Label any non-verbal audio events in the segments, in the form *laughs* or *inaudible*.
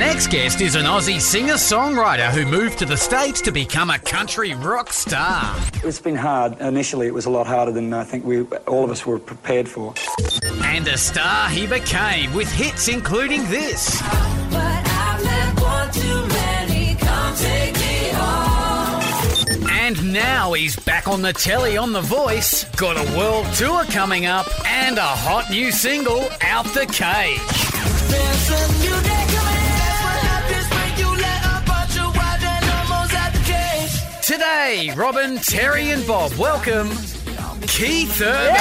next guest is an Aussie singer songwriter who moved to the States to become a country rock star. It's been hard. Initially, it was a lot harder than I think we all of us were prepared for. And a star he became with hits including this. And now he's back on the telly on The Voice, got a world tour coming up, and a hot new single, Out the Cage. Today, Robin, Terry, and Bob welcome Keith Urban.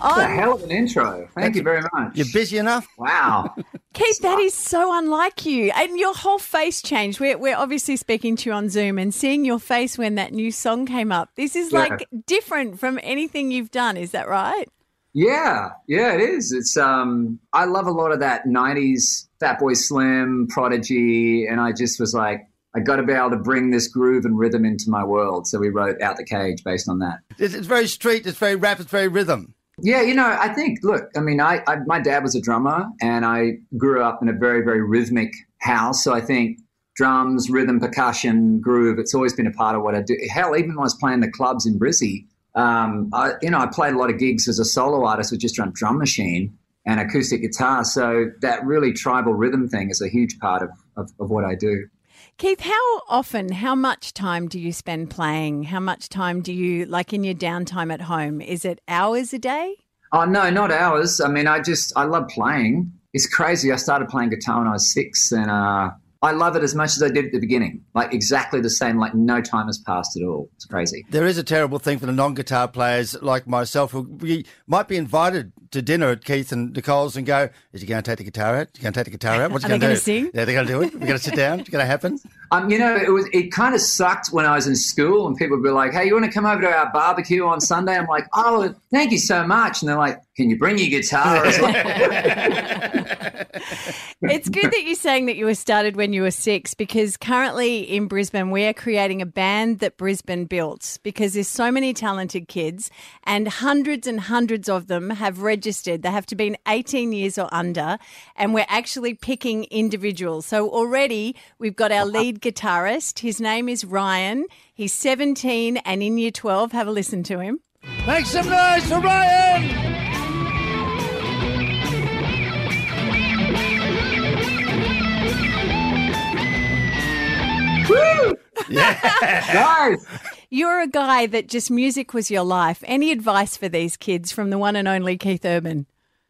What a hell of an intro. Thank you very much. You're busy enough? Wow. *laughs* Keith, that is so unlike you. And your whole face changed. We're, we're obviously speaking to you on Zoom and seeing your face when that new song came up. This is Yeah. like different from anything you've done. Is that right? Yeah, yeah, it is. It's um I love a lot of that 90s Fatboy Slim, Prodigy, and I just was like I got to be able to bring this groove and rhythm into my world. So we wrote Out the Cage based on that. It's, it's very street, it's very rap, it's very rhythm. Yeah, you know, I think, look, I mean, I, I my dad was a drummer and I grew up in a very, very rhythmic house. So I think drums, rhythm, percussion, groove, it's always been a part of what I do. Hell, even when I was playing the clubs in Brizzy, um, I, you know, I played a lot of gigs as a solo artist with just a drum machine and acoustic guitar. So that really tribal rhythm thing is a huge part of, of, of what I do. Keith, how often, how much time do you spend playing? How much time do you, like in your downtime at home? Is it hours a day? Oh no, not hours. I mean, I just I love playing. It's crazy. I started playing guitar when I was six, and uh, I love it as much as I did at the beginning. Like exactly the same. Like no time has passed at all. It's crazy. There is a terrible thing for the non guitar players like myself who we might be invited to dinner at Keith and Nicole's and go, Is he going to take the guitar out? Is he going to take the guitar out? What's he Are they going to gonna do? sing? Yeah, they're going to do it. We're going to sit down. It's going to happen. *laughs* Um, you know, it was it kind of sucked when I was in school, and people would be like, "Hey, you want to come over to our barbecue on Sunday?" I'm like, "Oh, thank you so much." And they're like, "Can you bring your guitar?" I was like, It's good that you're saying that you were started when you were six because currently in Brisbane, we are creating a band that Brisbane built because there's so many talented kids and hundreds and hundreds of them have registered. They have to be 18 years or under, and we're actually picking individuals. So already we've got our lead guitarist. His name is Ryan. He's 17 and in year 12. Have a listen to him. Make some noise for Ryan! "Guys, You're a guy that just music was your life. Any advice for these kids from the one and only Keith Urban?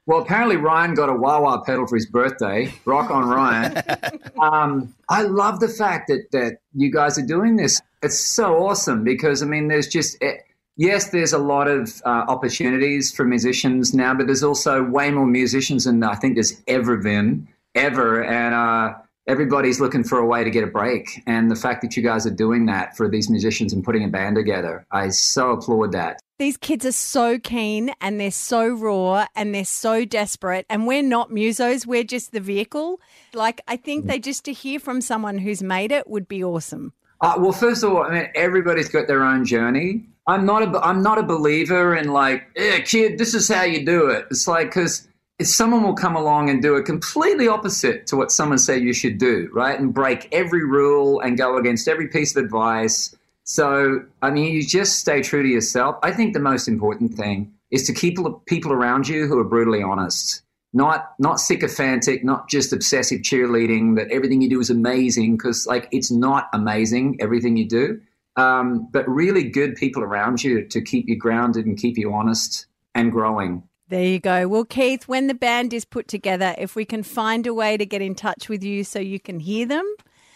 Well, apparently Ryan got a wah wah pedal for his birthday. Rock on Ryan. *laughs* um, I love the fact that that you guys are doing this. It's so awesome because I mean, there's just eh, yes, there's a lot of uh, opportunities for musicians now, but there's also way more musicians than I think there's ever been ever, and uh, everybody's looking for a way to get a break. And the fact that you guys are doing that for these musicians and putting a band together, I so applaud that. These kids are so keen and they're so raw and they're so desperate. And we're not musos, we're just the vehicle. Like, I think they just to hear from someone who's made it would be awesome. Uh, well, first of all, I mean, everybody's got their own journey. I'm not a, I'm not a believer in like, yeah, kid, this is how you do it. It's like because if someone will come along and do a completely opposite to what someone said you should do, right, and break every rule and go against every piece of advice. So, I mean, you just stay true to yourself. I think the most important thing is to keep people around you who are brutally honest not not sycophantic, not just obsessive cheerleading that everything you do is amazing because like it's not amazing everything you do, um, but really good people around you to keep you grounded and keep you honest and growing. There you go. Well, Keith, when the band is put together, if we can find a way to get in touch with you so you can hear them,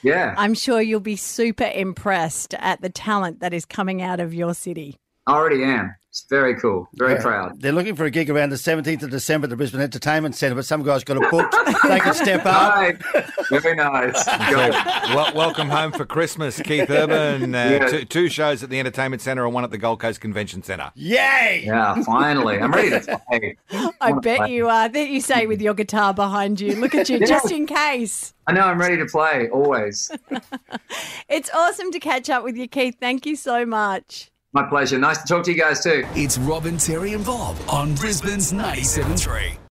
Yeah, I'm sure you'll be super impressed at the talent that is coming out of your city. I already am. It's very cool. Very Yeah. proud. They're looking for a gig around the 17th of December at the Brisbane Entertainment Centre, but some guys got it booked. *laughs* they can step up. Right. Very nice. Good. Well, welcome home for Christmas, Keith *laughs* Urban. Uh, Yeah. two, two shows at the Entertainment Centre and one at the Gold Coast Convention Centre. Yay! Yeah, finally. I'm ready to *laughs* play. I bet you are. That you say with your guitar behind you. Look at you, just in case. I know I'm ready to play always. It's awesome to catch up with you, Keith. Thank you so much. My pleasure. Nice to talk to you guys too. It's Robin, Terry, and Bob on Brisbane's 97.3.